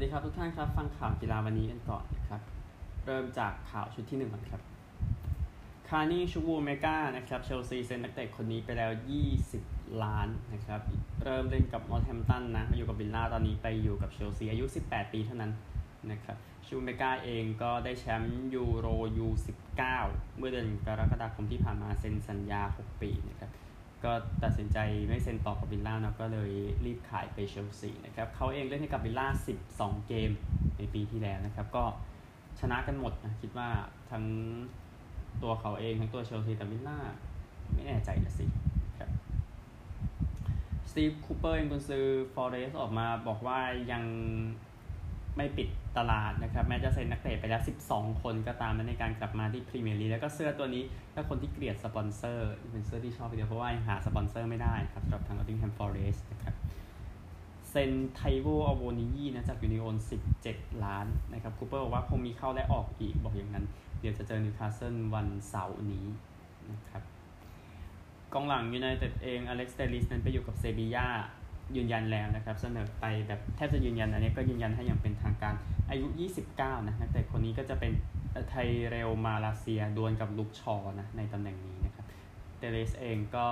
วัสดีครับทุกท่านครับ ฟังข่าวกีฬาวันนี้กันก่อนนะครับ เริ่มจากข่าวชุดที่หนึ่งก่อนครับคาร์นี่ชุควูเมก้านะครับเชลซีเซ็นนักเตะคนนี้ไปแล้ว 20 ล้านนะครับเริ่มเล่นกับนอร์ธแฮมป์ตันนะมาอยู่กับวิลล่าตอนนี้ไปอยู่กับเชลซีอายุ 18 ปีเท่านั้นนะครับชุควูเมก้าเองก็ได้แชมป์ยูโรยู19เมื่อเดือนกรกฎาคมที่ผ่านมาเซ็นสัญญา 6 ปีนะครับ ก็ตัดสินใจไม่เซ็นต่อกับวิลล่านะก็เลยรีบขายไปเชลซีนะครับเขาเองเล่นให้กับวิลล่า 12 เกมในปีที่แล้วนะครับ ก็ชนะกันหมดนะคิดว่าทั้งตัวเขาเองทั้งตัวเชลซีแต่วิลล่าไม่แน่ใจนะสิครับสตีฟคูเปอร์เองกุนซือฟอเรสต์ออกมาบอกว่ายังไม่ปิด ตลาดนะครับแม้จะเซ็นนักเตะไปแล้ว 12 คนก็ตามในการกลับมาที่พรีเมียร์ลีกแล้วก็เสื้อตัวนี้ถ้าคนที่เกลียดสปอนเซอร์เป็นเสื้อที่ชอบทีเดียวเพราะว่าหาสปอนเซอร์ไม่ได้ครับสำหรับทาง Nottingham Forest นะครับเซ็นไทโวอโวนิยีนะจากยูนิโอน 17 ล้านนะครับคูเปอร์บอกว่าคงมีเข้าและออกอีกบอกอย่างนั้น เดี๋ยวจะเจอนิวคาสเซิลวันเสาร์นี้นะครับกองหลังยูไนเต็ดเองอเล็กซ์เตลลิสนั้นไปอยู่กับเซบียา ยืนยันแล้วนะครับ เสนอไปแบบแทบจะยืนยัน อันนี้ก็ยืนยันให้อย่างเป็นทางการ อายุ 29 นะนักเตะคนนี้ก็จะเป็นไทเรลมาลาเซียดวลกับลุกชอนะในตำแหน่งนี้นะครับ เตเลสเองก็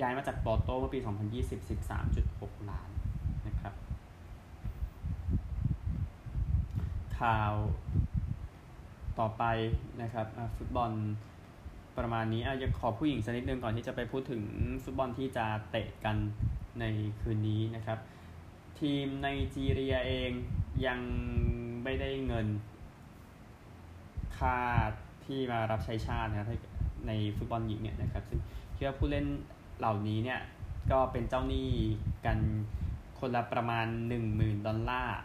ย้ายมาจากปอร์โตเมื่อปี 2020 13.6 ล้านนะครับ ข่าวต่อไปนะครับฟุตบอลประมาณนี้อาจจะขอผู้หญิงสักนิดนึงก่อนที่จะไปพูดถึงฟุตบอลที่จะเตะกัน ในคืนนี้นะครับ ทีมในจีเรียเองยังไม่ได้เงิน ค่าที่มารับใช้ชาตินะครับในฟุตบอลหญิงเนี่ยนะครับซึ่งเชื่อผู้เล่นเหล่านี้เนี่ยก็เป็นเจ้าหนี้กันคนละประมาณ 10,000 ดอลลาร์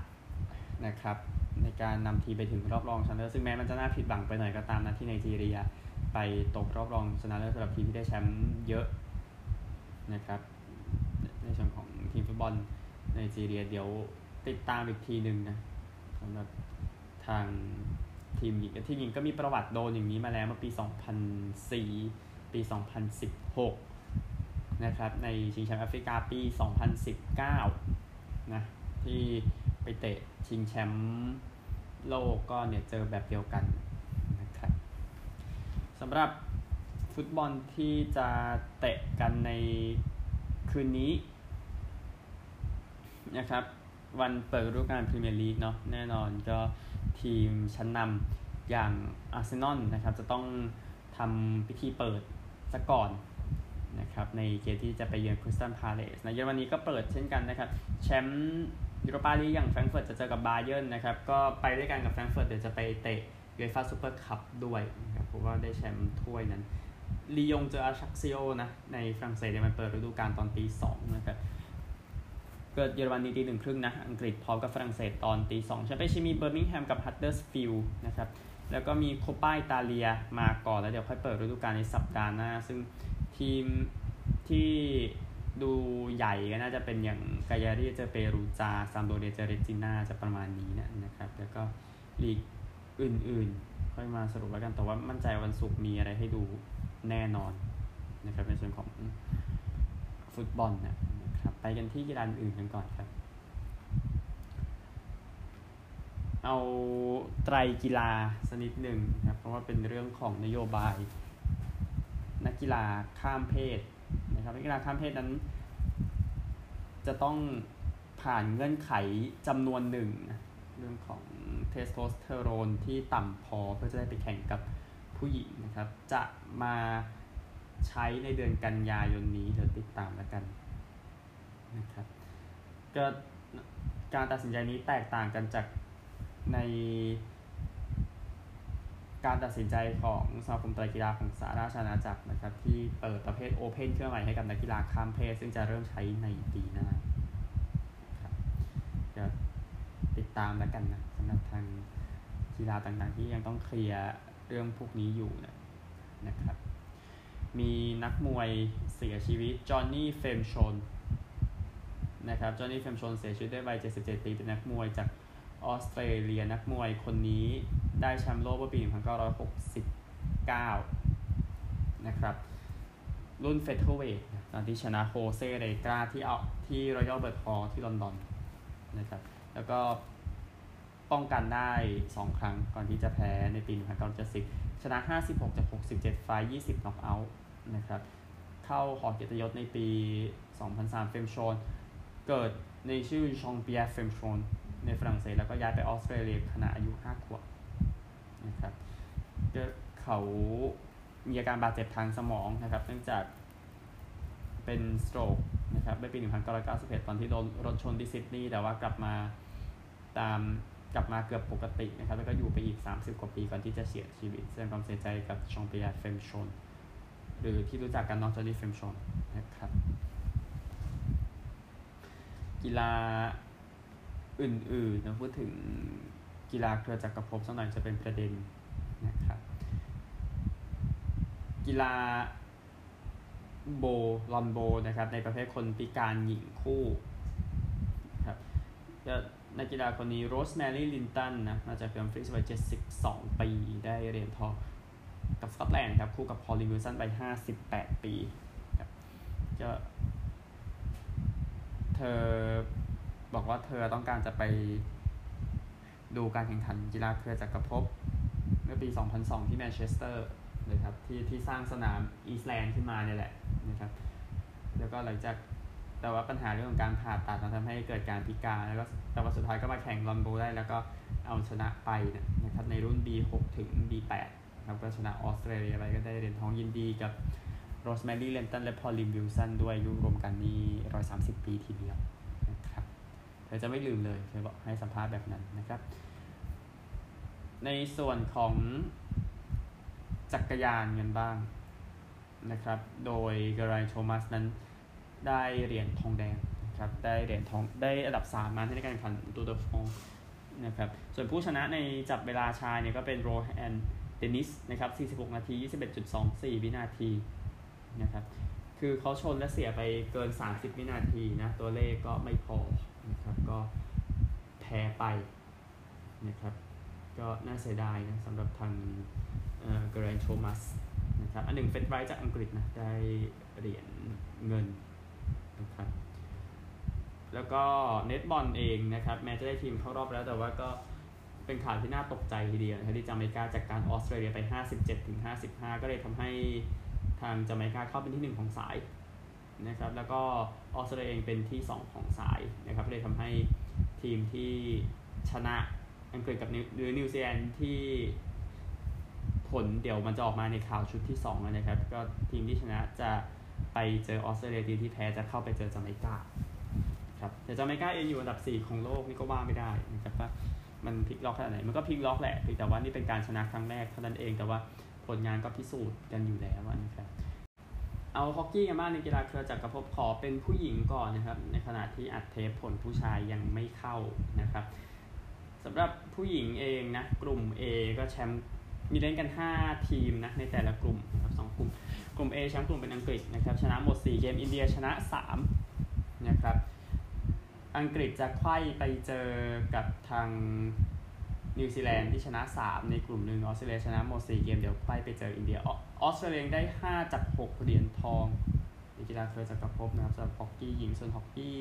นะครับในการนำทีไปถึงรอบรองชนะเลิศซึ่งแม้มันจะน่าผิดหวังไปหน่อยก็ตามนะที่ไนจีเรีย ไปตกรอบรองชนะเลิศสำหรับทีมที่ได้แชมป์เยอะนะครับ ในส่วนของทีมฟุตบอลในจีเรียเดี๋ยวติดตามอีกทีหนึ่งนะสำหรับทางทีมหญิงทีมหญิงก็มีประวัติโดนอย่างนี้มาแล้วเมื่อปี 2004 ปี 2016 นะครับ ในชิงแชมป์แอฟริกาปี 2019 นะ ที่ไปเตะชิงแชมป์โลกก็เนี่ยเจอแบบเดียวกันนะครับสำหรับฟุตบอลที่จะเตะกันในคืนนี้ นะครับ วันเปิดฤดูกาลพรีเมียร์ลีกเนาะแน่นอนก็ทีมชั้นนำอย่างอาร์เซนอลนะครับ จะต้องทำพิธีเปิดซะก่อนนะครับในเกมที่จะไปเยือนคริสตัลพาเลซในเยอรมนีก็เปิดเช่นกันนะครับ แชมป์ยูโรปาลีกอย่างแฟรงก์เฟิร์ตจะเจอกับบาเยิร์นนะครับ ก็ไปด้วยกันกับแฟรงก์เฟิร์ตเดี๋ยวจะไปเตะยูเอฟ่าซูเปอร์คัพด้วยนะครับเพราะว่าได้แชมป์ถ้วยนั้นลียงเจออฌักซิโอนะในฝรั่งเศสเดี๋ยวมันเปิดฤดูกาลตอนตีสองนะครับ เปิดเยอรมนีตีหนึ่งครึ่งนะ อังกฤษพร้อมกับฝรั่งเศสตอนตีสองแชมเปี้ยนชิพมีเบอร์มิงแฮมกับฮัดเดอร์สฟิลด์นะครับ แล้วก็มีโคปปาอิตาเลียมาก่อนแล้วเดี๋ยวค่อยเปิดฤดูกาลในสัปดาห์หน้า ซึ่งทีมที่ดูใหญ่ก็น่าจะเป็นอย่างกายารี่เจอเปรูจาซามพ์โดเรียเจอเรจิน่าจะประมาณนี้นะนะครับ แล้วก็ลีกอื่นๆ ค่อยมาสรุปแล้วกัน แต่ว่ามั่นใจวันศุกร์มีอะไรให้ดูแน่นอนนะครับในส่วนของฟุตบอลนะ กันที่กีฬาอื่นกันก่อนครับ เอาไตรกีฬาสนิดหนึ่งนะครับเพราะว่าเป็นเรื่องของนโยบาย นักกีฬาข้ามเพศนะครับนักกีฬาข้ามเพศนั้น จะต้องผ่านเงื่อนไขจำนวนหนึ่งนะเรื่องของเทสโทสเตอโรนที่ต่ำพอเพื่อจะได้ไปแข่งกับผู้หญิงนะครับ จะมาใช้ในเดือนกันยายนนี้เดี๋ยวติดตามแล้วกัน นะครับก็การตัดสินใจนี้แตกต่างกันจากในการตัดสินใจของสมาคมไตรกีฬาของสหราชอาณาจักรนะครับ ที่เปิดประเภท open ขึ้นมาใหม่ให้กับนักกีฬาข้ามเพศ ซึ่งจะเริ่มใช้ในปีหน้าครับจะติดตามแล้วกันนะสำหรับทางกีฬาต่างๆ ที่ยังต้องเคลียร์เรื่องพวกนี้อยู่นะนะครับ มีนักมวยเสียชีวิตจอห์นนี่เฟมชน นะครับจอห์นนี่เฟมชนเสียชีวิตด้วยวัย 77 ปี เป็นนักมวยจากออสเตรเลียนักมวยคนนี้ได้แชมป์โลกเมื่อปี 1969 นะครับ รุ่นเฟเธอร์เวทตอนที่ชนะโฮเซ เลกราที่เอาที่รอยัลอัลเบิร์ตฮอลล์ที่ลอนดอนนะครับแล้วก็ป้องกันได้ 2 ครั้งก่อนที่จะแพ้ในปี 1970 ชนะ 56 จาก 67 ไฟต์ 20น็อกเอาท์นะครับ เข้าหอเกียรติยศในปี 2003 แฟมชอน เกิดในชื่อฌอง-ปิแอร์ แฟมชอนในฝรั่งเศสแล้วก็ย้ายไปออสเตรเลียขณะอายุ 5 ขวบนะครับเขามีอาการบาดเจ็บทางสมองนะครับ เนื่องจากเป็นสโตรกนะครับในปี 1991 ตอนที่โดนรถชนที่ซิดนีย์แต่ว่ากลับมาตามกลับมาเกือบปกตินะครับ แล้วก็อยู่ไปอีก 30 กว่าปีก่อนที่จะเสียชีวิตแสดงความเสียใจกับฌอง-ปิแอร์ แฟมชอนหรือที่รู้จักกันในนามจอห์นนี่ แฟมชอนนะครับ กีฬาอื่นๆนะพูดถึงกีฬาเครือจักรภพสักหน่อยจะเป็นประเด็นนะครับกีฬาโบ lawn bowl นะครับในประเภทคนพิการหญิงคู่ครับนักกีฬาคนนี้โรสแมรี่ เลนตันนะมาจากเฟิร์มฟริสวัย72 ปี ได้เหรียญทองกับสกอตแลนด์ครับคู่กับพอลลีน วิลสันวัย 58 ปีครับก็ เธอบอกว่าเธอต้องการจะไปดูการแข่งขันกีฬาเครือจักรภพเมื่อปี 2002 ที่แมนเชสเตอร์เลยครับที่ที่สร้างสนามอีสต์แลนด์ขึ้นมาเนี่ยแหละนะครับแล้วก็หลังจากแต่ว่าปัญหาเรื่องของการผ่าตัดมันทำให้เกิดการพิการแล้วก็แต่ว่าสุดท้ายก็มาแข่ง lawn bowl ได้แล้วก็เอาชนะไปนะครับในรุ่น B6 ถึง B8 ครับก็ชนะออสเตรเลียไปก็ได้เหรียญทองยินดีกับ โรสแมรี่เลนตันและพอลลีนวิลสันด้วยรวมกันนี่130ปีทีเดียวนะครับเธอจะไม่ลืมเลยเธอบอกให้สัมภาษณ์แบบนั้นนะครับ ในส่วนของจักรยานกันบ้างนะครับ โดยเกรนท์โทมัสนั้นได้เหรียญทองแดงนะครับ ได้เหรียญทองได้อันดับ 3 มาในการแข่งขัน Tour de Franceนะครับ ส่วนผู้ชนะในจับเวลาชายเนี่ยก็เป็นโรแอนเดนิสนะครับ 46 นาที 21.24 วินาที นะครับ คือเขาชนและเสียไปเกิน 30 วินาทีนะ ตัวเลขก็ไม่พอนะครับ ก็แพ้ไปนะครับ ก็น่าเสียดายนะสำหรับทางเกรนโทมัสนะครับ อันหนึ่งเฟดไรจากอังกฤษนะ ได้เหรียญเงินนะครับ แล้วก็เน็ตบอลเองนะครับ แม้จะได้ทีมเข้ารอบแล้วแต่ว่าก็เป็นข่าวที่น่าตกใจทีเดียวนะครับที่จาเมกาจัดการออสเตรเลียไป 57ถึง55 ก็เลยทำให้ ทางจาเมกาเข้าเป็นที่ 1 ของสายนะครับแล้วก็ออสเตรเลียเองเป็นที่ 2 ของสายนะครับเลยทำให้ทีมที่ชนะอังกฤษกับหรือนิวซีแลนด์ที่ผลเดี๋ยวมันจะออกมาในข่าวชุดที่2นะครับ ก็ทีมที่ชนะจะไปเจอออสเตรเลียทีมที่แพ้จะเข้าไปเจอจาเมกาครับแต่จาเมกาเองอยู่อันดับ 4 ของโลกนี่ก็ว่าไม่ได้นะครับว่ามันพลิกล็อกขนาดไหนมันก็พลิกล็อกแหละแต่ว่านี่เป็นการชนะครั้งแรกเท่านั้นเองแต่ว่า ผลงานก็พิสูจน์กันอยู่แล้วนะครับเอาฮอกกี้กันบ้างในกีฬาเครือจักรภพขอเป็นผู้หญิงก่อนนะครับ ในขณะที่อัดเทปผลผู้ชายยังไม่เข้านะครับสำหรับผู้หญิงเองนะกลุ่ม A ก็แชมป์มีเล่นกัน 5 ทีมนะในแต่ละกลุ่มนะครับสกลุ่มกลุ่ม A แชมป์กลุ่มเป็นอังกฤษนะครับชนะหมด 4 เกมอินเดียชนะ 3 นะครับ อังกฤษจะไขว้ไปเจอกับทาง นิวซีแลนด์ที่ชนะ 3 ในกลุ่มหนึ่งออสเตรเลียชนะหมด4เกมเดี๋ยวไขว้ไปเจออินเดีย ออสเตรเลียได้ 5 จาก 6 เหรียญทองในกีฬาเครือจักรภพนะครับสำหรับฮอกกี้หญิงส่วนฮอกกี้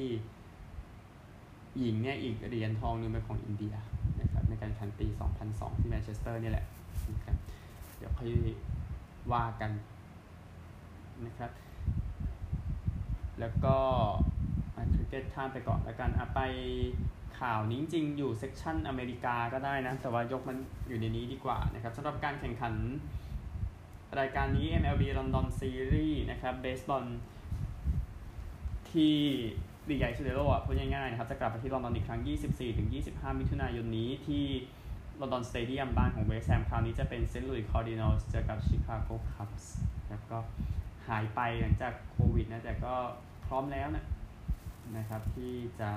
หญิงเนี่ยอีกเหรียญทองนึงเป็นของอินเดียนะครับในการแข่งขันปี 2002 ที่แมนเชสเตอร์นี่แหละนะครับเดี๋ยวค่อยว่ากันนะครับ แล้วก็อันคริกเก็ตข้ามไปก่อนแล้วกันอะไป ข่าวนี้จริงอยู่ section อเมริกาก็ได้นะ แต่ว่ายกมันอยู่ในนี้ดีกว่านะครับสำหรับการแข่งขัน รายการนี้ MLB London Series นะครับเบสบอลที่ลีกใหญ่สุดในโลกอะพูดง่ายๆนะครับ จะกลับไปที่ลอนดอนอีกครั้ง 24-25 มิถุนายนนี้ที่ลอนดอนสเตเดียมบ้านของเวสแฮมคราวนี้จะเป็นเซนต์ลุยส์คาร์ดินัลส์เจอกับชิคาโกคัพส์แล้วก็หายไปหลังจากโควิดนะ แต่ก็พร้อมแล้วนะนะครับที่จะ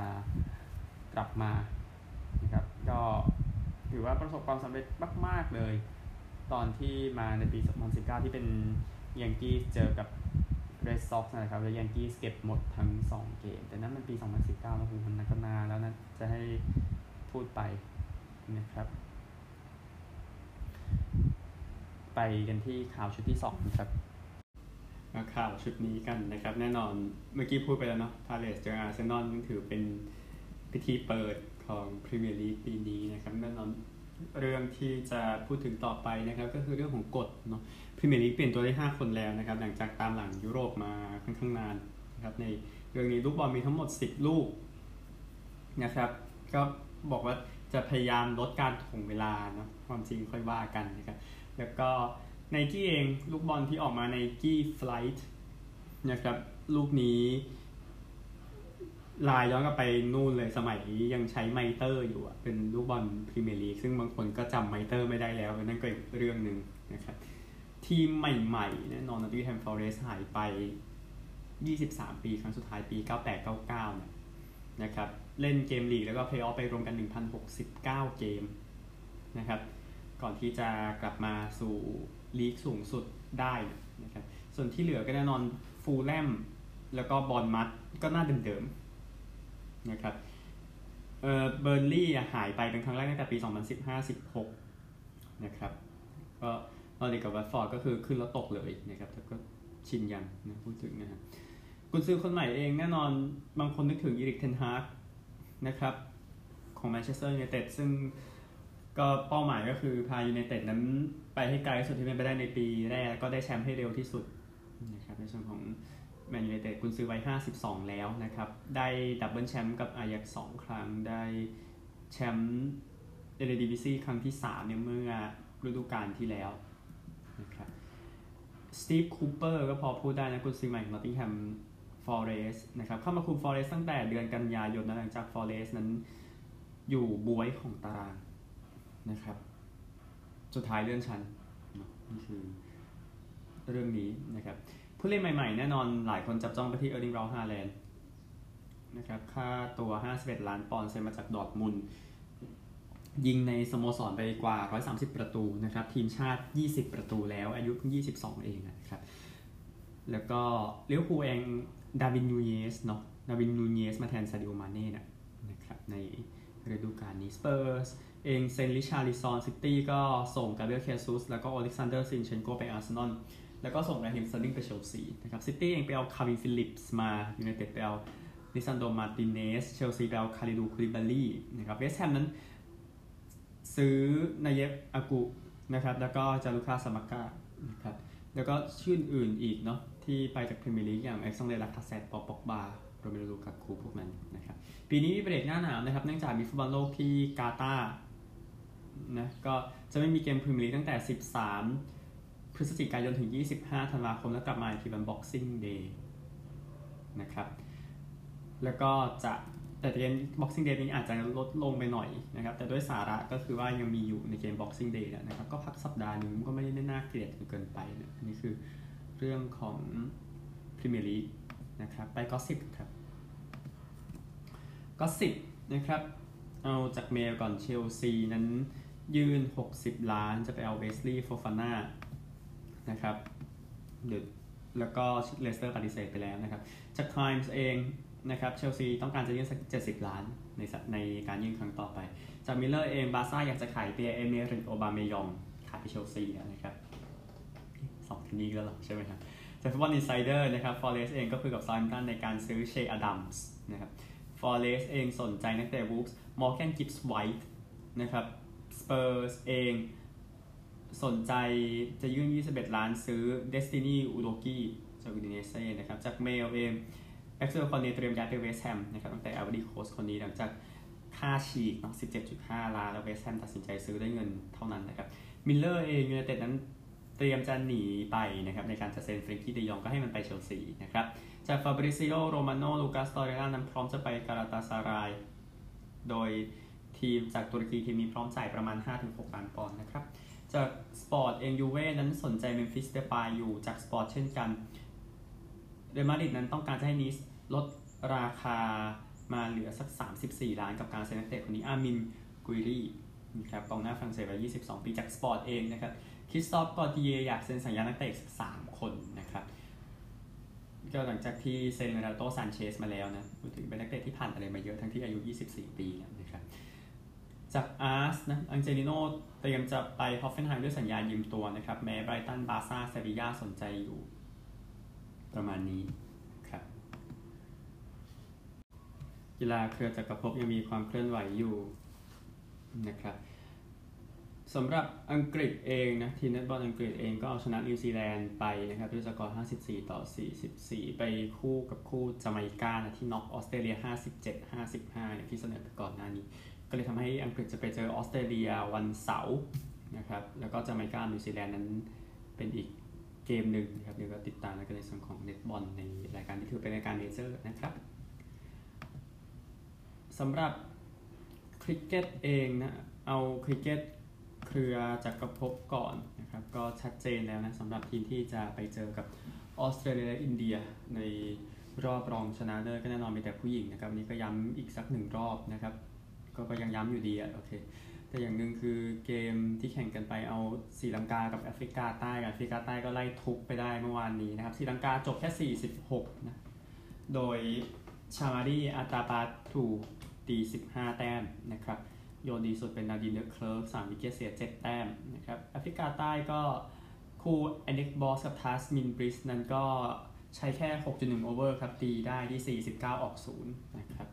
กลับมานะครับก็ถือว่าประสบความสำเร็จมาก ๆ เลย ตอนที่มาในปี 2019 ที่เป็นยังกี้เจอกับเรดซ็อกซ์นะครับแล้วยังกี้เก็บหมดทั้ง 2 เกม แต่นั้นมันปี 2019 แล้วคุณมันก็นานแล้วนะจะให้พูดไปนะครับ ไปกันที่ข่าวชุดที่ 2 ครับมาข่าวชุดนี้กันนะครับ แน่นอนเมื่อกี้พูดไปแล้วเนาะพาเลสเจออาร์เซนอลถือเป็น พิธีเปิดของพรีเมียร์ลีกปีนี้นะครับแน่นอนเรื่องที่จะพูดถึงต่อไปนะครับ ก็คือเรื่องของกฎเนาะพรีเมียร์ลีกเปลี่ยนตัวได้ 5 คนแล้วนะครับ หลังจากตามหลังยุโรปมาค่อนข้างนานนะครับในเรื่องนี้ลูกบอลมีทั้งหมด 10 ลูกนะครับ ก็บอกว่าจะพยายามลดการถ่วงเวลาเนาะความจริงค่อยว่ากันนะครับแล้วก็ในกี้เองลูกบอลที่ออกมาในกี้ฟลายท์นะครับลูกนี้ ลายย้อนกลับไปนู่นเลยสมัยยังใช้ไมเตอร์อยู่อะเป็นลูกบอลพรีเมียร์ลีกซึ่งบางคนก็จำไมเตอร์ไม่ได้แล้วนั่นก็อีกเรื่องหนึ่งนะครับ ทีมใหม่ๆแน่นอนนอตติงแฮมฟอเรสต์หายไป 23 ปีครั้งสุดท้ายปี 98-99เนี่ยนะครับเล่นเกมลีกแล้วก็เพลย์ออฟไปรวมกัน 1,069 เกมนะครับก่อนที่จะกลับมาสู่ลีกสูงสุดได้นะครับส่วนที่เหลือก็แน่นอนฟูแลมแล้วก็บอร์นมัธก็หน้าเดิมๆ นะครับเออเบิร์นลีย์หายไปเป็นครั้งแรกตั้งแต่ปี 2015-16 นะครับก็ตอนเด็กกับวัตฟอร์ดก็คือขึ้นแล้วตกเลยนะครับแต่ก็ชินยังนะพูดถึงนะฮะกุนซือคนใหม่เองแน่นอนบางคนนึกถึงอีริกเทนฮาร์กนะครับของแมนเชสเตอร์ยูไนเต็ดซึ่งก็เป้าหมายก็คือพายูไนเต็ดนั้นไปให้ไกลที่สุดที่เป็นไปได้ในปีแรกก็ได้แชมป์ให้เร็วที่สุดนะครับในส่วนของ แมนยูไนเต็ดกุนซือวัย52 แล้วนะครับ ได้ double แชมป์กับอาแจ็กซ์สองครั้ง ได้แชมป์เอเรดิวิซีครั้งที่3เนี่ยเมื่อฤดูกาลที่แล้วนะครับสตีฟคูเปอร์ก็พอพูดได้นะกุนซือใหม่ของนอตติงแฮมฟอเรสนะครับ เข้ามาคุมฟอเรสตั้งแต่เดือนกันยายนนะหลังจากฟอเรสนั้นอยู่บวยของตารางนะครับสุดท้ายเลื่อนชั้นนี่คือเรื่องนี้นะครับ ผู้เล่นใหม่ ๆ แน่นอนหลายคนจับจ้องไปที่เออร์ลิงราฮาแลนด์นะครับค่าตัว 51 ล้านปอนด์เซ็นมาจากดอทมุนยิงในสโมสรไปกว่า 130 ประตูนะครับ ทีมชาติ 20 ประตูแล้ว อายุเพิ่ง22 เองนะครับ แล้วก็เลี้ยวภูเองดาวินนูเยสเนาะดาวินนูเยสมาแทนซาดิโอมาเน่นะครับในฤดูกาลนี้สเปอร์สเองเซ็นริชาร์ลิซอนซิตี้ก็ส่งกาเบรียลเชซุสแล้วก็อเล็กซานเดอร์ซินเชนโกไปอาร์เซนอล แล้วก็ส่งแรฮิมสเตอร์ลิงไปเชลซีนะครับซิตี้เองไปเอาคาลวินฟิลลิปส์มายูไนเต็ดไปเอาลิซานโดรมาร์ติเนซเชลซีไปเอาคาลิดูคูลิบาลีนะครับเวสแฮมนั้นซื้อนาเยฟอาเกิร์ดนะครับแล้วก็จานลูกาสกามักกานะครับแล้วก็ชื่ออื่นอีกเนาะที่ไปจากพรีเมียร์ลีกอย่างอเล็กซองเดรลากาแซตปอลป็อกบาโรเมลูลูกากูพวกนั้นนะครับปีนี้มีเบรกหน้าหนาวนะครับเนื่องจากมีฟุตบอลโลกที่กาตาร์นะก็จะไม่มีเกมพรีเมียร์ลีกตั้งแต่ 13 พฤศจิกายนถึง 25 ธันวาคม แล้วกลับมาที่วัน Boxing Day นะครับ แล้วก็จะแต่เกม Boxing Day นี้อาจจะลดลงไปหน่อยนะครับ แต่ด้วยสาระก็คือว่ายังมีอยู่ในเกม Boxing Day นะครับ ก็พักสัปดาห์หนึงก็ไม่ได้น่าเกลียดเกินไปนะอันนี้คือเรื่องของพรีเมียร์ลีกนะครับ ไป gossip ครับ gossip นะครับ เอาจากเมลก่อนเชลซีนั้น ยื่น60 ล้านจะไปเอาเวสลีย์โฟฟาน่า นะครับเดี๋ยวแล้วก็เลสเตอร์ปฏิเสธไปแล้วนะครับ จาก Times เองนะครับเชลซีต้องการจะยื่นสัก 70 ล้านในในการยื่นครั้งต่อไป จาก Mirror เองบาซ่าอยากจะขายเปียเอเมริกโอบาเมยองขายไปเชลซีนะครับสองทีนี้ก็หรอใช่ไหมครับจากฟุตบอลอินไซเดอร์นะครับฟอร์เรสเองก็คือกับซอยมตันในการซื้อเชอดัมส์นะครับฟอร์เรสเองสนใจนักเตะวูฟส์มอร์แกนกิฟส์ไวท์นะครับสเปอร์สเอง สนใจจะยื่น 21 ล้านซื้อเดสตินีอูโดกี้จากอูดิเนเซ่นะครับ จากเมลเองแอ็กเซลคอนเนเตรียมย้ายไปเวสต์แฮมนะครับตั้งแต่อ v วดีโคสคนนี้หลังจากค่าฉีกเนาะ17.5 ล้าน แล้วเวสต์แฮมตัดสินใจซื้อได้เงินเท่านั้นนะครับ Mirror เองยูไนเต็ดนั้นเตรียมจะหนีไปนะครับในการจะเซ็นเฟรนกี้เดยองก็ให้มันไปเชลซีนะครับ จากฟาบริซิโอโรมาโนลูกาสตอเรล่านั้นพร้อมจะไปการาตาซาราย โดยทีมจากตุรกีทีมนี้พร้อมจ่ายประมาณ 5-6 ล้านปอนด์นะครับ จากสปอร์ตเองยูเว่นั้นสนใจเมมฟิสเดปายอยู่จากสปอร์ตเช่นกันเรอัลมาดริดนั้นต้องการจะให้นีซลดราคามาเหลือสัก 34 ล้านกับการเซ็นนักเตะคนนี้อามินกุยรีนะครับกองหน้าฝรั่งเศสวัย22 ปีจากสปอร์ตเองนะครับคริสตอฟกอติเยอยากเซ็นสัญญานักเตะสัก3คนนะครับก็หลังจากที่เซ็นเรนาโตซานเชสมาแล้วนะพูดถึงเป็นนักเตะที่ผ่านอะไรมาเยอะทั้งที่อายุ 24 ปีนะครับ จากอาร์สนะอังเจลิโนเตรียมจะไปฮอฟเฟนไฮม์ด้วยสัญญายืมตัวนะครับ แม้ไบรตันบาซ่าเซบียาสนใจอยู่ ประมาณนี้ครับ กีฬาเครือจักรภพยังมีความเคลื่อนไหวอยู่นะครับสำหรับอังกฤษเองนะทีมเน็ตบอลอังกฤษเองก็เอาชนะนิวซีแลนด์ไปนะครับด้วยสกอร์ 54 ต่อ 44 ไปคู่กับคู่จาเมกานะที่น็อกออสเตรเลีย 57 55อย่างที่เสนอไปก่อนหน้านี้ ก็เลยทำให้อังกฤษจะไปเจอออสเตรเลียวันเสาร์นะครับ แล้วก็จาเมกานิวซีแลนด์นั้นเป็นอีกเกมหนึ่งนะครับเดี๋ยวก็ติดตามกันในส่วนของเน็ตบอลในรายการที่ถือเป็นรายการ major นะครับสำหรับคริกเก็ตเองนะเอาคริกเก็ตเครือจักรภพก่อนนะครับก็ชัดเจนแล้วนะสำหรับทีมที่จะไปเจอกับออสเตรเลียและอินเดียในรอบรองชนะเลิศก็แน่นอนมีแต่ผู้หญิงนะครับวันนี้ก็ย้ำอีกสักหนึ่งรอบนะครับ ก็ก็ยังย้ำอยู่ดีอะโอเคแต่อย่างหนึ่งคือเกมที่แข่งกันไปเอาศรีลังกากับแอฟริกาใต้กับแอฟริกาใต้ก็ไล่ทุบไปได้เมื่อวานนี้นะครับศรีลังกาจบแค่ 46 นะ โดยชามารีอาตาปาถูตี 15 แต้มนะครับ โยนดีสุดเป็นนาดินเดอร์เคิร์ฟสาม wicket เสีย 7 แต้มนะครับแอฟริกาใต้ก็คู่แอนนิกบอสกับทัสมินบริสนั้นก็ใช้แค่ 6.1 over ครับ ตีได้ที่ 49 ออก 0 นะครับ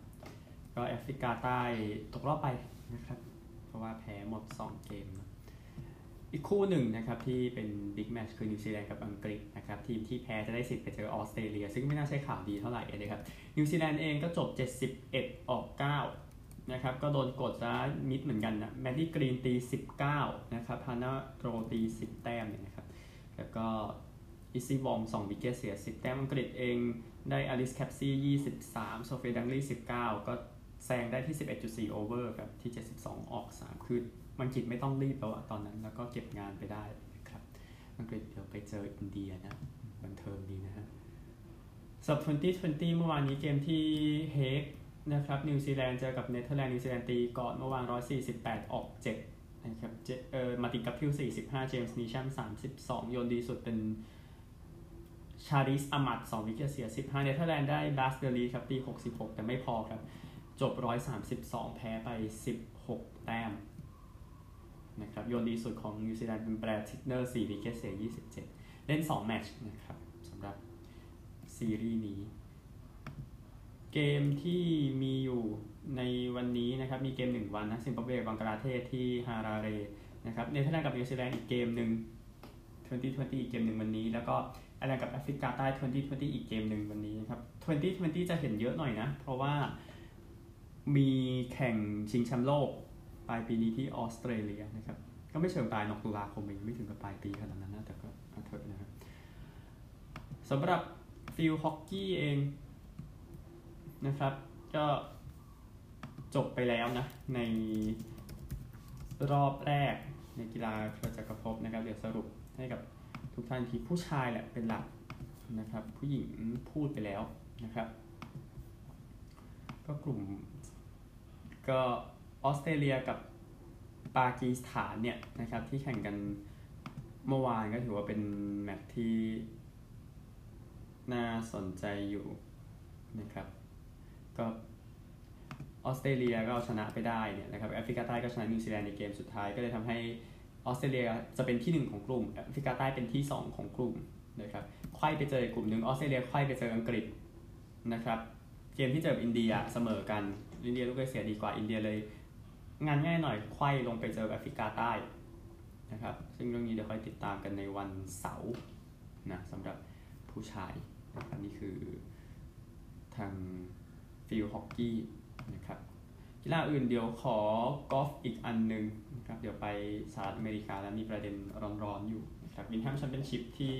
ก็แอฟริกาใต้ตกรอบไปนะครับ เพราะว่าแพ้หมด 2 เกม อีกคู่หนึ่งนะครับที่เป็น big match คือนิวซีแลนด์กับอังกฤษนะครับทีมที่แพ้จะได้สิทธิ์ไปเจอออสเตรเลีย ซึ่งไม่น่าใช่ข่าวดีเท่าไหร่เลยครับนิวซีแลนด์เองก็จบ 71 ออก 9 นะครับ ก็โดนกดซะมิดเหมือนกันนะแมดดี้กรีนตี 19 นะครับฮานาโรตี 10 แต้มเนี่ยนะครับ แล้วก็อิซี่บอม2 wicket เสีย 10 แต้มอังกฤษเองได้อลิสแคปซี่ 23 โซเฟียดังลี่ 19 ก็ แซงได้ที่ 11.4 over ครับที่ 72 ออก 3 คือมันกิดไม่ต้องรีบแล้วอะตอนนั้นแล้วก็เก็บงานไปได้นะครับ อังกฤษเดี๋ยวไปเจออินเดียนะ บันเทิงดีนะฮะสำหรับ2020 เมื่อวานนี้เกมที่เฮกนะครับนิวซีแลนด์เจอกับเนเธอร์แลนด์นิวซีแลนด์ตีก่อนเมื่อวาน 148 ออก 7 นะครับเออมาร์ตินกัปทิลล์ 45 เจมส์นีชัม32 โยนดีสุดเป็นชาริซอาหมัด2 wicket เสีย 15 เนเธอร์แลนด์ได้บาสเดลีครับตี 66 แต่ไม่พอครับ จบ 132 แพ้ไป 16 แต้มนะครับโยนดีสุดของนิวซีแลนด์เป็นแบลร์ทิกเนอร์4 wicket เสีย 27 เล่น 2 แมตช์นะครับสำหรับซีรีส์นี้ เกมที่มีอยู่ในวันนี้นะครับ มีเกม 1 วันนะซิมบับเวบังกลาเทศที่ฮาราเรนะครับเนเธอร์แลนด์กับนิวซีแลนด์อีกเกมหนึ่ง2020 อีกเกมหนึ่งวันนี้ แล้วก็ไอร์แลนด์กับแอฟริกาใต้ 2020 อีกเกมหนึ่งวันนี้นะครับ 2020 จะเห็นเยอะหน่อยนะ เพราะว่า มีแข่งชิงแชมป์โลกปลายปีนี้ที่ออสเตรเลียนะครับ ก็ไม่เชิงปลายนอกตุลาคมเองไม่ถึงกับปลายปีขนาดนั้นนะ แต่ก็เถอะนะครับสำหรับฟิลฮอกกี้เองนะครับ ก็จบไปแล้วนะ ในรอบแรกในกีฬาเครือจักรภพนะครับ เดี๋ยวสรุปให้กับทุกท่านทีผู้ชายแหละเป็นหลักนะครับ ผู้หญิงพูดไปแล้วนะครับ ก็กลุ่ม ก็ออสเตรเลียกับปากีสถานเนี่ยนะครับที่แข่งกันเมื่อวานก็ถือว่าเป็นแมตช์ที่น่าสนใจอยู่นะครับก็ออสเตรเลียก็เอาชนะไปได้เนี่ยนะครับแอฟริกาใต้ก็ชนะนิวซีแลนด์ในเกมสุดท้ายก็เลยทำให้ออสเตรเลียจะเป็นที่ 1 ของกลุ่มแอฟริกาใต้เป็นที่ 2 ของกลุ่มนะครับไขว้ไปเจอกลุ่มหนึ่งออสเตรเลียไขว้ไปเจออังกฤษนะครับเกมที่เจออินเดียเสมอกัน อินเดียลูกเสียดีกว่าอินเดียเลย งานง่ายหน่อยไขว้ลงไปเจอแอฟริกาใต้นะครับ ซึ่งเรื่องนี้เดี๋ยวค่อยติดตามกันในวันเสาร์นะสำหรับผู้ชายนะครับนี่คือทาง field hockey นะครับกีฬาอื่นเดี๋ยวขอกอล์ฟอีกอันหนึ่งนะครับเดี๋ยวไปสหรัฐอเมริกาแล้วมีประเด็นร้อนๆอยู่นะครับวินด์แฮมแชมเปี้ยนชิพที่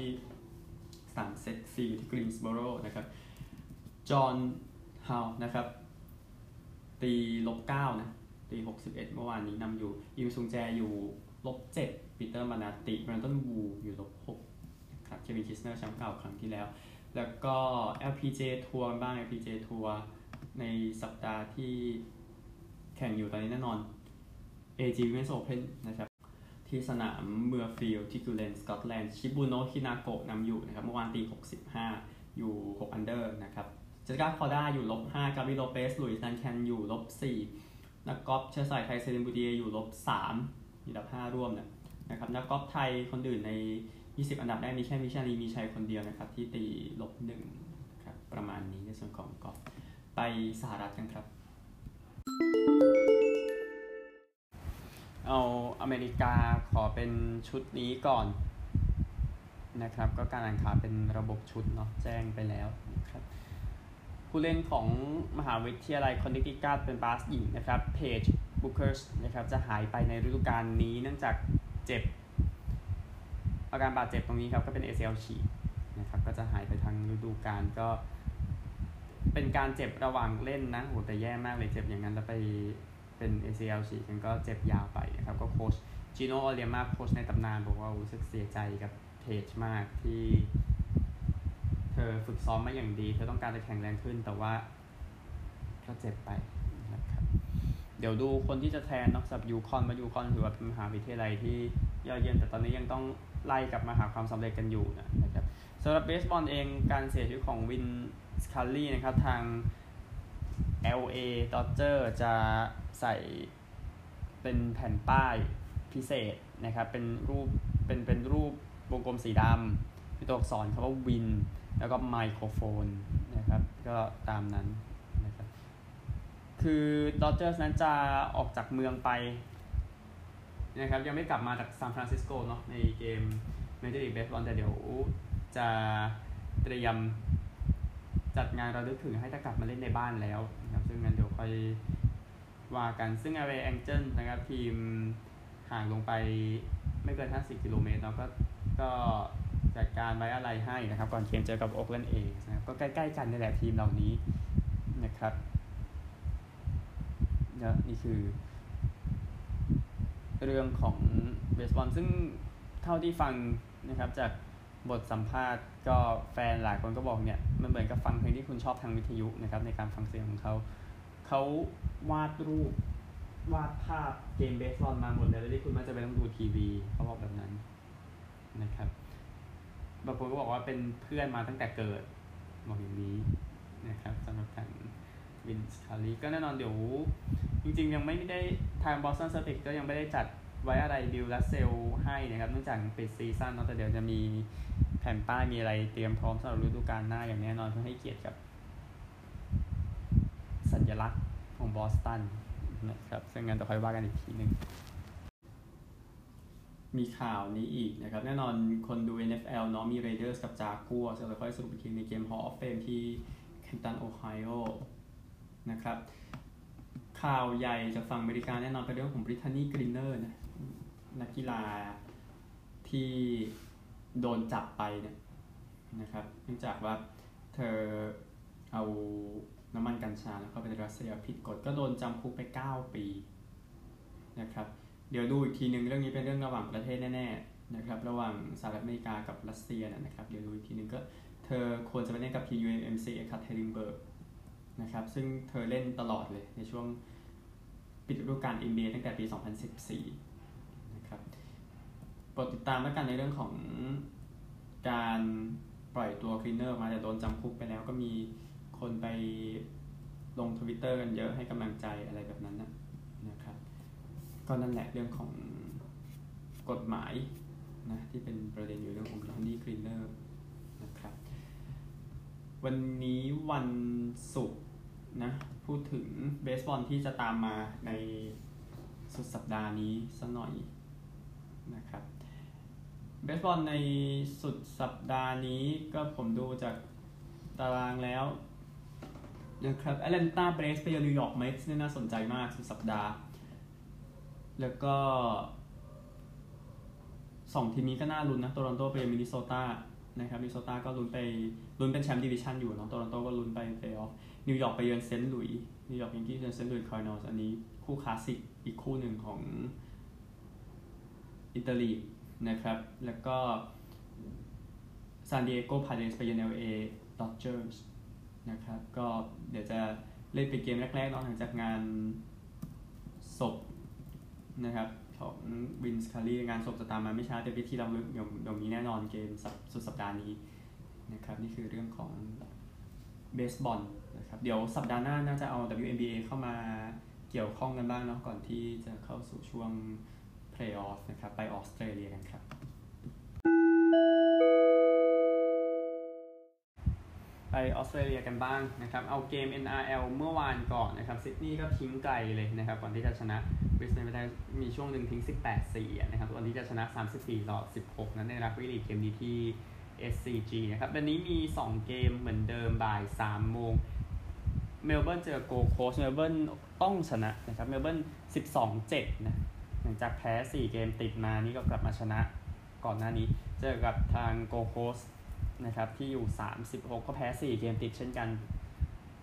สนามเซดจ์ฟิลด์ที่กรีนส์บโรนะครับจอห์นฮาห์นะครับ ตีลบเก้านะตีหกสิบเอ็ดเมื่อวานนี้นำอยู่อิมซุงแจอยู่ลบเจ็ดปีเตอร์มัลนาติแบรนดอนวูอยู่ลบหกครับเควินคิสเนอร์แชมป์เก่าครั้งที่แล้ว แล้วก็ LPG ทัวร์บ้าง LPG ทัวร์ในสัปดาห์ที่แข่งอยู่ตอนนี้แน่นอน AIG Women's Open นะครับที่สนามเมือร์ฟิลด์ที่กูเลนสกอตแลนด์ชิบุโนะฮินาโกะนำอยู่นะครับ เมื่อวานตี 65 อยู่ 6 under นะครับ เจสซิกาคอร์ด้าอยู่ลบห้ากาบิโลเปซหลุยส์ดันแคนอยู่ลบสี่นักกอล์ฟเชื้อสายไทยเซลีนบูติเยร์อยู่ลบสามอยู่อันดับห้าร่วมเนี่ยนะครับนักกอล์ฟไทยคนอื่นใน 20 อันดับแรกมีแค่วิชาณีมีชัยคนเดียวนะครับที่ตีลบหนึ่งครับประมาณนี้ในส่วนของกอล์ฟไปสหรัฐกันครับ เอาอเมริกาขอเป็นชุดนี้ก่อนนะครับ ก็การอ่านข่าวเป็นระบบชุดเนาะแจ้งไปแล้ว ผู้เล่นของมหาวิทยาลัยคอนเนตทิคัตเป็นบาสหญิงนะครับเพจบุคเกอร์สนะครับจะหายไปในฤดูกาลนี้เนื่องจากเจ็บ อาการบาดเจ็บตรงนี้ครับก็เป็น ACL ฉีกนะครับก็จะหายไปทั้งฤดูกาลก็เป็นการเจ็บระหว่างเล่นนะโหแต่แย่มากเลยเจ็บอย่างนั้นแล้วไปเป็น ACL ฉีกกันก็เจ็บยาวไปนะครับก็โค้ชจิโนออเลียมาโค้ชในตำนานบอกว่ารู้สึกเสียใจกับเพจมากที่ เธอฝึกซ้อมมาอย่างดี เธอต้องการจะแข็งแรงขึ้น แต่ว่าก็เจ็บไปนะครับ เดี๋ยวดูคนที่จะแทนนอกจากยูคอนมายูคอนถือว่าเป็นมหาวิทยาลัยที่ยอดเยี่ยมแต่ตอนนี้ยังต้องไล่กลับมาหาความสำเร็จกันอยู่นะครับสำหรับเบสบอลเองการเสียชีวิตของวินสคัลลี่นะครับทาง LA Dodger จะใส่เป็นแผ่นป้ายพิเศษนะครับ เป็นรูปเป็นเป็นรูปวงกลมสีดำมีตัวอักษรคำว่าวิน แล้วก็ไมโครโฟนนะครับ ก็ตามนั้นนะครับ คือดอดเจอร์นั้นจะออกจากเมืองไปนะครับ ยังไม่กลับมาจากซานฟรานซิสโกเนาะในเกมเมเจอร์ลีกเบสบอลแต่เดี๋ยวจะเตรียมจัดงานระลึกถึงให้ถ้ากลับมาเล่นในบ้านแล้วนะครับ ซึ่งงั้นเดี๋ยวค่อยว่ากัน ซึ่ง a อ a Angel นะครับ ทีมห่างลงไปไม่เกิน 50 กิโลเมตรเนาะก็ก็ จัดการไว้อะไรให้นะครับ ก่อนเกมเจอกับโอ๊กแลนด์เองนะครับก็ใกล้ๆกันนี่แหละทีมเหล่านี้นะครับเนี่ยนี่คือ เรื่องของเบสบอลซึ่งเท่าที่ฟังนะครับจากบทสัมภาษณ์ก็แฟนหลายคนก็บอกเนี่ย มันเหมือนกับฟังเพลงที่คุณชอบทางวิทยุนะครับ ในการฟังเสียงของเขา เขาวาดรูปวาดภาพเกมเบสบอลมาหมดเลยแล้วที่คุณไม่จะไปต้องดูทีวีเขาบอกแบบนั้นนะครับ บางคนก็บอกว่าเป็นเพื่อนมาตั้งแต่เกิดบอกอย่างนี้นะครับสำหรับทางวินสคัลลี่ก็แน่นอนเดี๋ยว จริงๆ ยังไม่ได้ทางบอสตันเซอร์ติกก็ยังไม่ได้จัดไว้อะไรบิลรัสเซลให้นะครับเนื่องจากปิดซีซั่นเนาะแต่เดี๋ยวจะมีแผ่นป้ายมีอะไรเตรียมพร้อมสำหรับฤดูกาลหน้าอย่างแน่นอนเพื่อให้เกียรติกับ สัญลักษณ์ของบอสตันนะครับซึ่งงานต่อไปว่ากันอีกทีหนึ่ง มีข่าวนี้อีกนะครับ แน่นอนคนดู NFL เนาะมี Raiders กับจากัวร์จะค่อยสรุปอีกทีในเกม Hall of Fame ที่แคนตันโอไฮโอนะครับ ข่าวใหญ่จากฝั่งอเมริกาแน่นอนเป็นเรื่องของบริทนีย์กรีนเนอร์นะนักกีฬาที่โดนจับไปเนี่ยนะครับเนื่องจากว่าเธอเอาน้ำมันกัญชาแล้วเข้าไปในรัสเซียผิดกฎก็โดนจำคุกไป 9 ปีนะครับ เดี๋ยวดูอีกทีหนึ่งเรื่องนี้เป็นเรื่องระหว่างประเทศแน่ๆนะครับระหว่างสหรัฐอเมริกากับรัสเซียนะครับเดี๋ยวดูอีกทีหนึ่งก็เธอควรจะไปเล่นกับทีม UMC เอคัตเทริงเบิร์กนะครับซึ่งเธอเล่นตลอดเลยในช่วงปิดฤดูกาล NBA ตั้งแต่ปี 2014นะครับโปรดติดตามแล้วกันในเรื่องของการปล่อยตัวกรีนเนอร์มาแต่โดนจำคุกไปแล้วก็มีคนไปลงทวิตเตอร์กันเยอะให้กำลังใจอะไรแบบนั้นนะ ก็นั่นแหละเรื่องของกฎหมายนะที่เป็นประเด็นอยู่เรื่องของ บริทนีย์กรีนเนอร์ นะครับ วันนี้วันศุกร์นะพูดถึงเบสบอลที่จะตามมาในสุดสัปดาห์นี้สักหน่อยนะครับเบสบอลในสุดสัปดาห์นี้ก็ผมดูจากตารางแล้วนะครับแอตแลนตาเบรฟส์ไปเยือนนิวยอร์กเม็ตส์นี่น่าสนใจมากสุดสัปดาห์ แล้วก็สองทีมนี้ก็น่าลุ้นนะโตรอนโตไปมินนิโซตานะครับมินนิโซตาก็ลุ้นไปลุ้นเป็นแชมป์ดิวิชันอยู่เนาะโตรอนโตก็ลุ้นไปเพลย์ออฟนิวยอร์กไปเยือนเซนต์หลุยส์นิวยอร์กแยงกี้เยือนเซนต์หลุยส์คาร์ดินัลส์อันนี้คู่คลาสสิกอีกคู่หนึ่งของ interleague นะครับแล้วก็ซานดิเอโกพาเดรสไปเยือน LA Dodgers นะครับก็เดี๋ยวจะเล่นเป็นเกมแรกๆเนาะหลังจากงานศพ นะครับของวินสคัลลี่งานศพจะตามมาไม่ช้าแต่พิธีรำลึกเดี๋ยวเดี๋ยวมีแน่นอนเกมสุดสัปดาห์นี้นะครับนี่คือเรื่องของเบสบอลนะครับเดี๋ยวสัปดาห์หน้าน่าจะเอา WNBA เข้ามาเกี่ยวข้องกันบ้างเนาะก่อนที่จะเข้าสู่ช่วงเพลย์ออฟนะครับไปออสเตรเลียกันครับ ไปออสเตรเลียกันบ้างนะครับ เอาเกม NRL เมื่อวานก่อนนะครับซิดนีย์ก็ทิ้งไกลเลยนะครับก่อนที่จะชนะบริสเบนไม่ได้มีช่วงหนึ่งทิ้ง 18-4 นะครับก่อนที่จะชนะ 34ต่อ16 นั้นในรักบี้ลีกเกมดีที่ SCG นะครับวันนี้มี 2 เกมเหมือนเดิมบ่าย3โมงเมลเบิร์นเจอโกลด์โคสต์เมลเบิร์นต้องชนะนะครับเมลเบิร์น12-7 นะหลังจากแพ้ 4 เกมติดมานี่ก็กลับมาชนะก่อนหน้านี้ เจอกับทางโกลด์โคสต์ นะครับที่อยู่ 36 ก็แพ้ 4 เกมติดเช่นกัน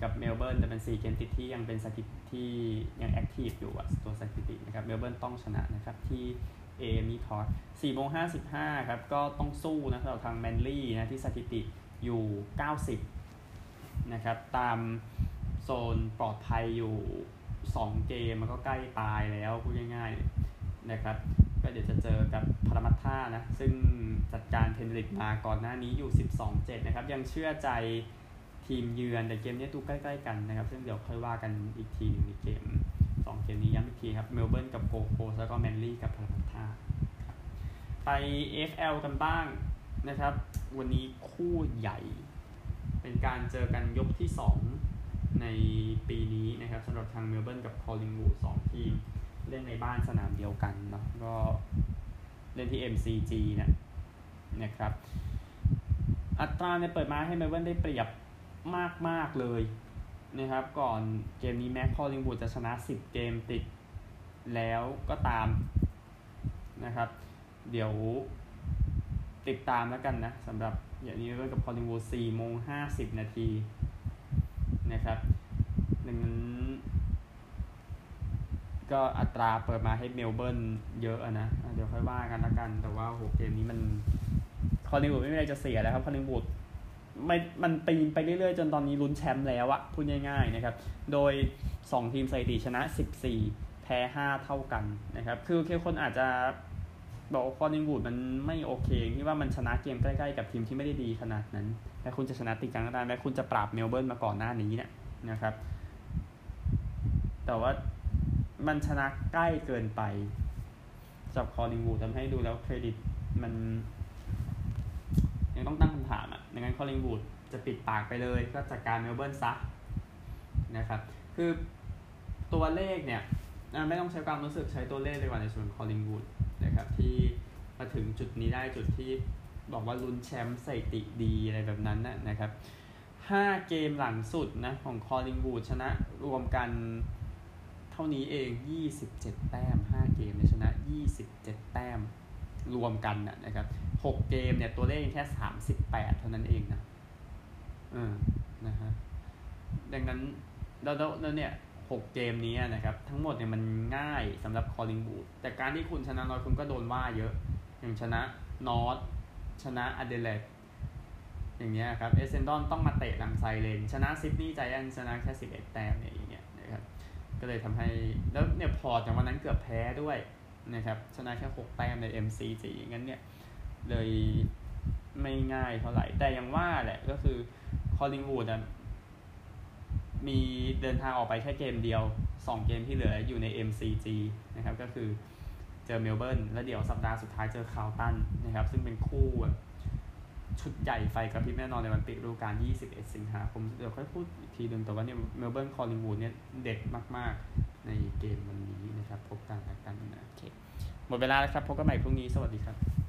กับเมลเบิร์นแต่เป็น 4 เกมติดที่ยังเป็นสถิติที่ยัง active อยู่อะตัวสถิตินะครับเมลเบิร์นต้องชนะนะครับที่ AAMI Park 4โมง55ครับ ก็ต้องสู้นะสำหรับทางแมนลี่นะ ที่สถิติอยู่ 9-10 นะครับ ตามโซนปลอดภัยอยู่ 2 เกม มันก็ใกล้ตายแล้วพูดง่ายๆนะครับ ก็เดี๋ยวจะเจอกับพารามัตตานะ ซึ่งจัดการเพนริธมาก่อนหน้านี้อยู่ 12-7 นะครับ ยังเชื่อใจทีมเยือนแต่เกมนี้ดูใกล้ๆกันนะครับ ซึ่งเดี๋ยวค่อยว่ากันอีกทีหนึ่งในเกม 2 เกมนี้ย้ำอีกทีครับเมลเบิร์นกับโกลด์โคสต์แล้วก็แมนลี่กับพารามัตท่าไป FL กันบ้างนะครับ วันนี้คู่ใหญ่ เป็นการเจอกันยกที่ 2 ในปีนี้นะครับสำหรับทางเมลเบิร์นกับคอลลิงวูดสองทีม เล่นในบ้านสนามเดียวกันเนาะก็เล่นที่ MCG นะนะครับ อัตราเนี่ยเปิดมาให้เมลเบิร์นได้เปรียบมากๆเลยนะครับ ก่อนเกมนี้แม้คอลลิงวูดจะชนะ 10 เกมติดแล้วก็ตามนะครับ เดี๋ยวติดตามแล้วกันนะสำหรับอย่างนี้เริ่มกับคอลลิงวูด4โมง50 นาทีนะครับดังนั้น ก็อัตราเปิดมาให้เมลเบิร์นเยอะนะ เดี๋ยวค่อยว่ากันละกัน แต่ว่าโหเกมนี้มันคอลลิงวูดไม่มีอะไรจะเสียแล้วครับคอลลิงวูดไม่มันปีนไปเรื่อยๆ จนตอนนี้ลุ้นแชมป์แล้วอะพูดง่ายๆนะครับ โดย 2 ทีมสถิติชนะ 14 แพ้ 5 เท่ากันนะครับ คือเคคนอาจจะบอกคอลลิงวูดมันไม่โอเคที่ว่ามันชนะเกมใกล้ๆกับทีมที่ไม่ได้ดีขนาดนั้นแม้คุณจะชนะติดกันก็ได้แม้คุณจะปราบเมลเบิร์นมาก่อนหน้านี้เนี่ยนะครับ แต่ว่า มันชนะใกล้เกินไปจับคอลลิงวูดทำให้ดูแล้วเครดิตมันยังต้องตั้งคำถามอะดังนั้นคอลลิงวูดจะปิดปากไปเลยก็จัดการเมลเบิร์นซะนะครับ คือตัวเลขเนี่ยไม่ต้องใช้ความรู้สึกใช้ตัวเลขเลยกว่าในส่วนคอลลิงวูดนะครับที่มาถึงจุดนี้ได้จุดที่บอกว่าลุ้นแชมป์สถิติดีอะไรแบบนั้นนะครับ 5 เกมหลังสุดนะของคอลลิงวูดชนะรวมกัน เท่านี้เอง 27 แต้ม 5 เกมเนี่ยชนะ 27 แต้มรวมกันนะครับ 6 เกมเนี่ยตัวเลขแค่ 38 เท่านั้นเองนะเออนะฮะดังนั้นแล้วแล้วเนี่ย 6 เกมนี้นะครับ ทั้งหมดเนี่ยมันง่ายสำหรับคอลิงบูดแต่การที่คุณชนะน้อยคุณก็โดนว่าเยอะ อย่างชนะนอตชนะอเดเลดอย่างเงี้ยครับ เอเซนดอนต้องมาเตะหลังไซเลน ชนะซิดนีย์ใจแอนชนะแค่ 11 แต้มเนี่ย ก็เลยทำให้แล้วเนี่ยพอจากวันนั้นเกือบแพ้ด้วยนะครับชนะแค่ 6 แต้มใน MCG งั้นเนี่ยเลยไม่ง่ายเท่าไหร่ แต่ยังว่าแหละก็คือคอลลิงวูดมีเดินทางออกไปแค่เกมเดียว 2 เกมที่เหลืออยู่ใน MCG นะครับก็คือเจอเมลเบิร์นแล้วเดี๋ยวสัปดาห์สุดท้ายเจอคาร์ลตันนะครับซึ่งเป็นคู่ ชุดใหญ่ไฟกระพริบแน่นอนในวันปิดฤดูกาล 21 สิงหาคม เดี๋ยวค่อยพูดอีกทีหนึ่งแต่ว่าเนี่ยเมลเบิร์นคอลลิงวูดเนี่ยเด็ดมาก ๆ ในเกมวันนี้นะครับ พบกันแล้วกันนะโอเคหมดเวลาแล้วครับ พบกันใหม่พรุ่งนี้ สวัสดีครับ